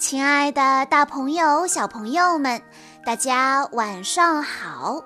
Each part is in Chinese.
亲爱的，大朋友、小朋友们，大家晚上好！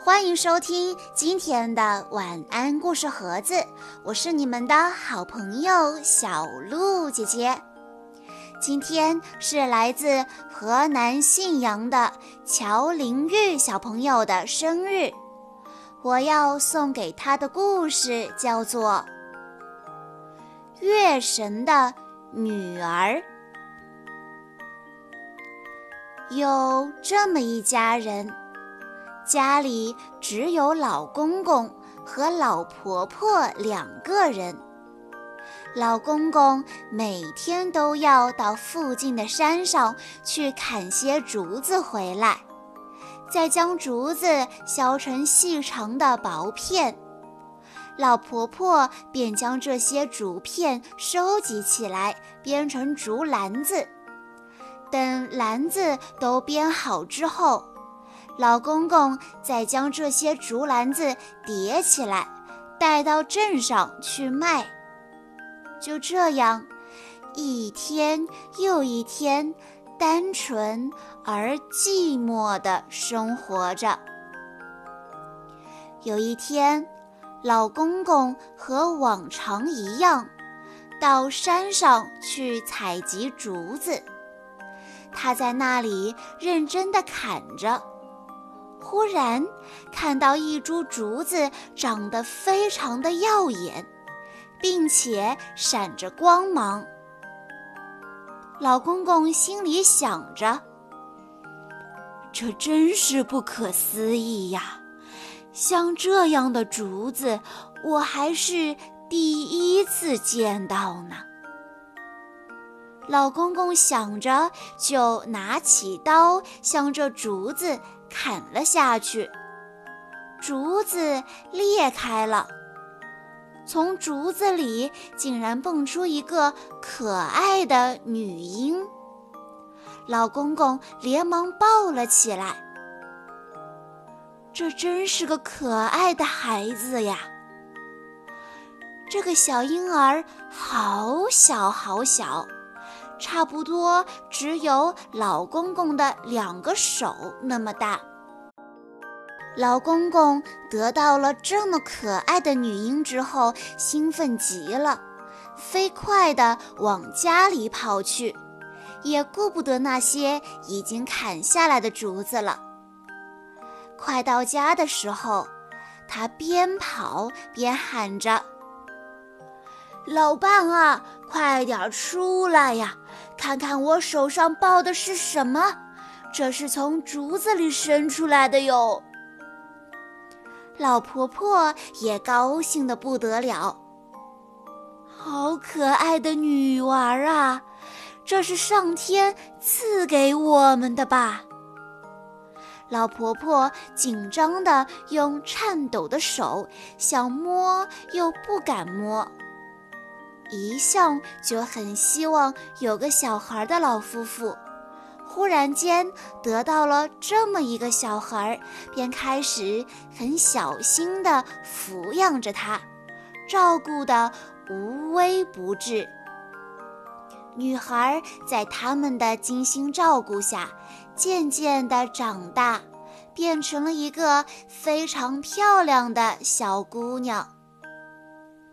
欢迎收听今天的晚安故事盒子，我是你们的好朋友小鹿姐姐。今天是来自河南信阳的乔林玉小朋友的生日，我要送给他的故事叫做《月神的女儿》。有这么一家人，家里只有老公公和老婆婆两个人。老公公每天都要到附近的山上去砍些竹子回来，再将竹子削成细长的薄片。老婆婆便将这些竹片收集起来，编成竹篮子。等篮子都编好之后，老公公再将这些竹篮子叠起来，带到镇上去卖。就这样，一天又一天，单纯而寂寞地生活着。有一天，老公公和往常一样，到山上去采集竹子。他在那里认真地砍着，忽然看到一株竹子长得非常的耀眼，并且闪着光芒。老公公心里想着：“这真是不可思议呀！像这样的竹子，我还是第一次见到呢。”老公公想着，就拿起刀，向着竹子砍了下去。竹子裂开了，从竹子里竟然蹦出一个可爱的女婴。老公公连忙抱了起来。这真是个可爱的孩子呀！这个小婴儿好小，好小。差不多只有老公公的两个手那么大。老公公得到了这么可爱的女婴之后，兴奋极了，飞快地往家里跑去，也顾不得那些已经砍下来的竹子了。快到家的时候，他边跑边喊着：“老伴啊，快点出来呀！”看看我手上抱的是什么？这是从竹子里伸出来的哟。老婆婆也高兴得不得了，好可爱的女娃啊！这是上天赐给我们的吧？老婆婆紧张地用颤抖的手想摸，又不敢摸。一向就很希望有个小孩的老夫妇，忽然间得到了这么一个小孩，便开始很小心地抚养着他，照顾得无微不至。女孩在他们的精心照顾下，渐渐地长大，变成了一个非常漂亮的小姑娘。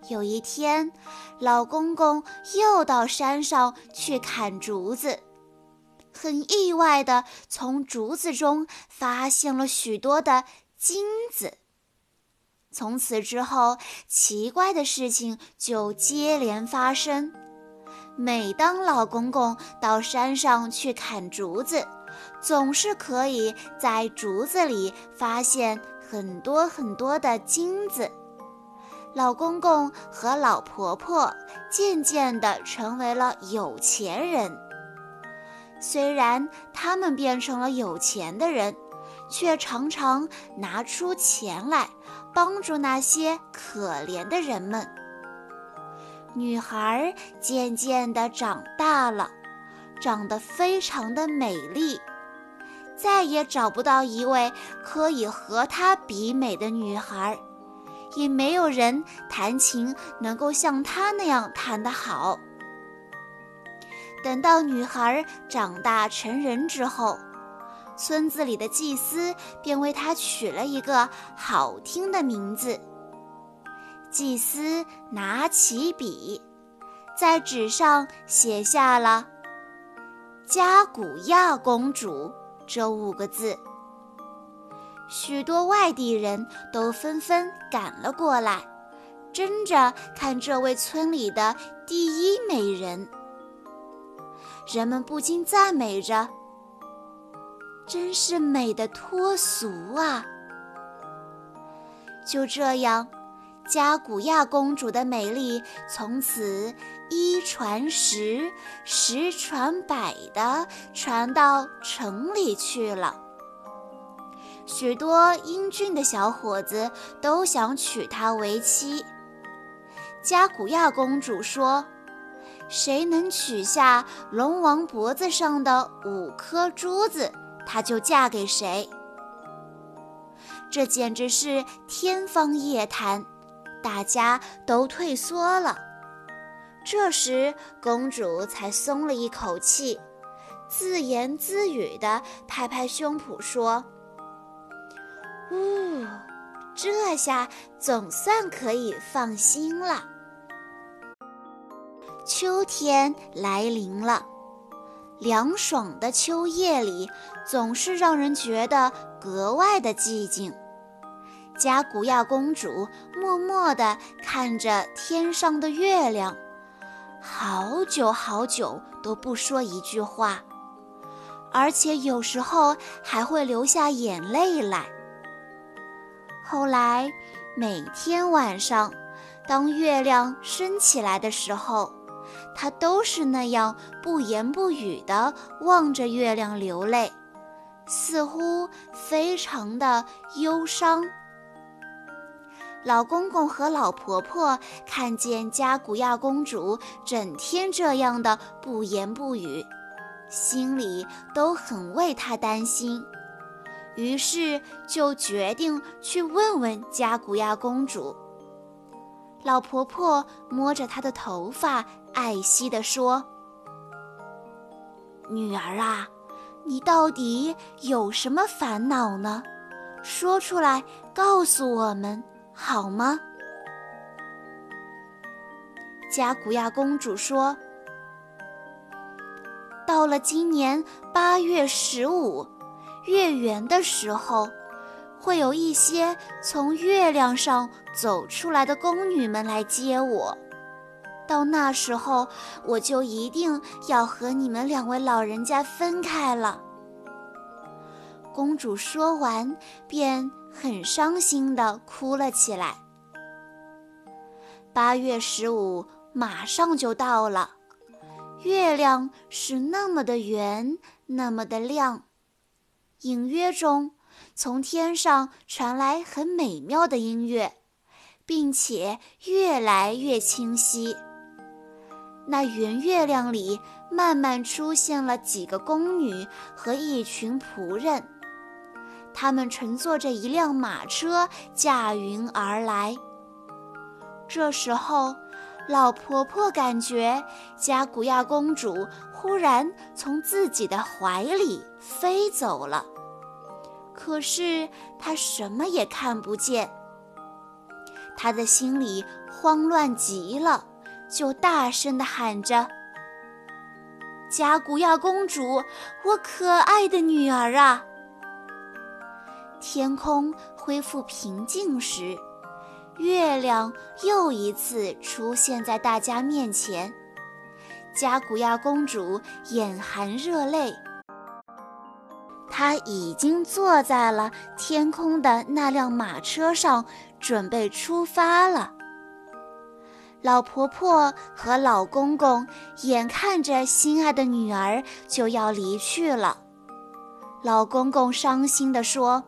有一天，老公公又到山上去砍竹子，很意外的从竹子中发现了许多的金子。从此之后，奇怪的事情就接连发生。每当老公公到山上去砍竹子，总是可以在竹子里发现很多很多的金子。老公公和老婆婆渐渐地成为了有钱人。虽然他们变成了有钱的人，却常常拿出钱来帮助那些可怜的人们。女孩渐渐地长大了，长得非常的美丽，再也找不到一位可以和她比美的女孩。也没有人弹琴能够像他那样弹得好。等到女孩长大成人之后，村子里的祭司便为她取了一个好听的名字。祭司拿起笔，在纸上写下了“加古亚公主”这五个字。许多外地人都纷纷赶了过来，争着看这位村里的第一美人。人们不禁赞美着：“真是美的脱俗啊！”就这样，加古亚公主的美丽从此一传十，十传百的传到城里去了。许多英俊的小伙子都想娶她为妻。加古亚公主说。谁能取下龙王脖子上的五颗珠子，她就嫁给谁。这简直是天方夜谭，大家都退缩了。这时，公主才松了一口气，自言自语地拍拍胸脯说：“呜，这下总算可以放心了。”秋天来临了，凉爽的秋夜里总是让人觉得格外的寂静。加古亚公主默默地看着天上的月亮，好久好久都不说一句话，而且有时候还会流下眼泪来。后来，每天晚上，当月亮升起来的时候，他都是那样不言不语地望着月亮流泪，似乎非常的忧伤。老公公和老婆婆看见加古亚公主整天这样的不言不语，心里都很为她担心，于是就决定去问问加古亚公主。老婆婆摸着她的头发。爱惜地说：“女儿啊，你到底有什么烦恼呢？说出来告诉我们好吗？”加古亚公主说：“到了今年八月十五，月圆的时候，会有一些从月亮上走出来的宫女们来接我。”到那时候，我就一定要和你们两位老人家分开了。公主说完，便很伤心地哭了起来。八月十五马上就到了，月亮是那么的圆，那么的亮，隐约中从天上传来很美妙的音乐，并且越来越清晰。那圆月亮里慢慢出现了几个宫女和一群仆人，他们乘坐着一辆马车驾云而来。这时候，老婆婆感觉加古亚公主忽然从自己的怀里飞走了，可是他什么也看不见，他的心里慌乱极了。就大声地喊着：“加古亚公主，我可爱的女儿啊！”天空恢复平静时，月亮又一次出现在大家面前。加古亚公主眼含热泪，他已经坐在了天空的那辆马车上，准备出发了。老婆婆和老公公眼看着心爱的女儿就要离去了，老公公伤心地说：“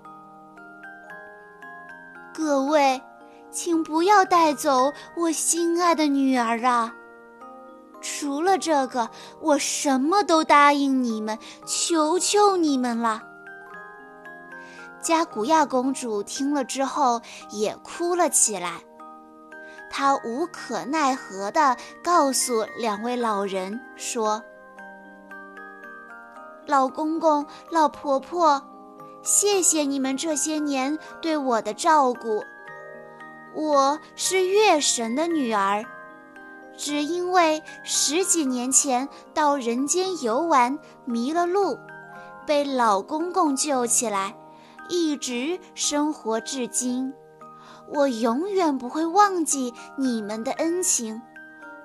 各位，请不要带走我心爱的女儿啊！除了这个，我什么都答应你们，求求你们了。”加古亚公主听了之后也哭了起来。她无可奈何地告诉两位老人说：“老公公、老婆婆，谢谢你们这些年对我的照顾。我是月神的女儿，只因为十几年前到人间游玩迷了路，被老公公救起来，一直生活至今。我永远不会忘记你们的恩情，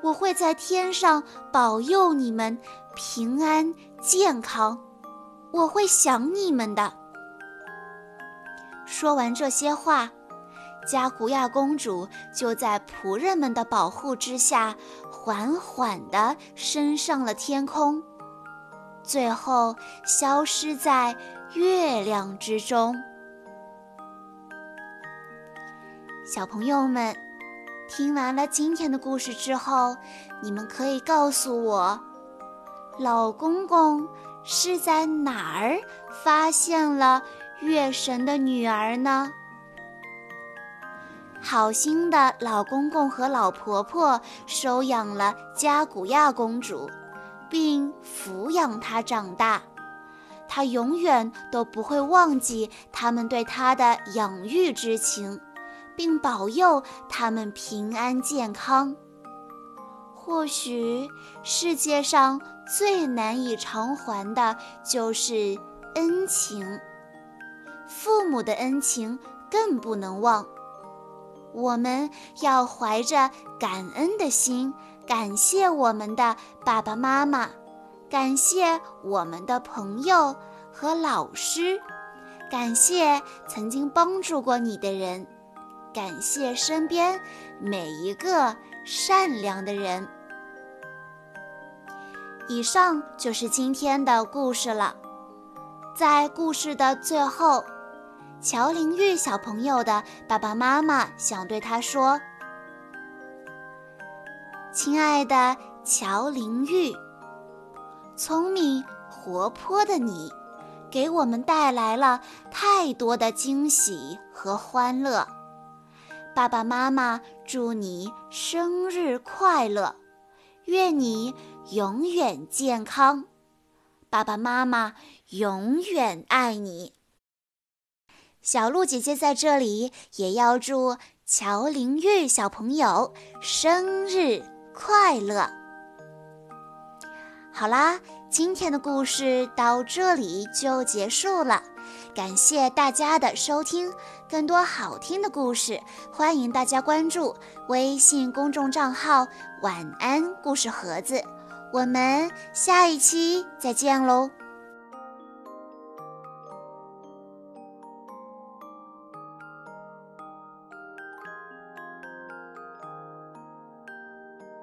我会在天上保佑你们平安健康，我会想你们的。说完这些话。加古亚公主就在仆人们的保护之下，缓缓地升上了天空，最后消失在月亮之中。小朋友们，听完了今天的故事之后，你们可以告诉我，老公公是在哪儿发现了月神的女儿呢？好心的老公公和老婆婆收养了加古亚公主，并抚养她长大。她永远都不会忘记他们对她的养育之情，并保佑他们平安健康。或许世界上最难以偿还的就是恩情，父母的恩情更不能忘。我们要怀着感恩的心，感谢我们的爸爸妈妈，感谢我们的朋友和老师，感谢曾经帮助过你的人，感谢身边每一个善良的人。以上就是今天的故事了，在故事的最后。乔玲玉小朋友的爸爸妈妈想对他说：“亲爱的乔玲玉，聪明活泼的你，给我们带来了太多的惊喜和欢乐。爸爸妈妈祝你生日快乐，愿你永远健康。爸爸妈妈永远爱你。”小鹿姐姐在这里也要祝乔灵玉小朋友生日快乐。好啦，今天的故事到这里就结束了，感谢大家的收听。更多好听的故事，欢迎大家关注微信公众账号“晚安故事盒子”。我们下一期再见喽！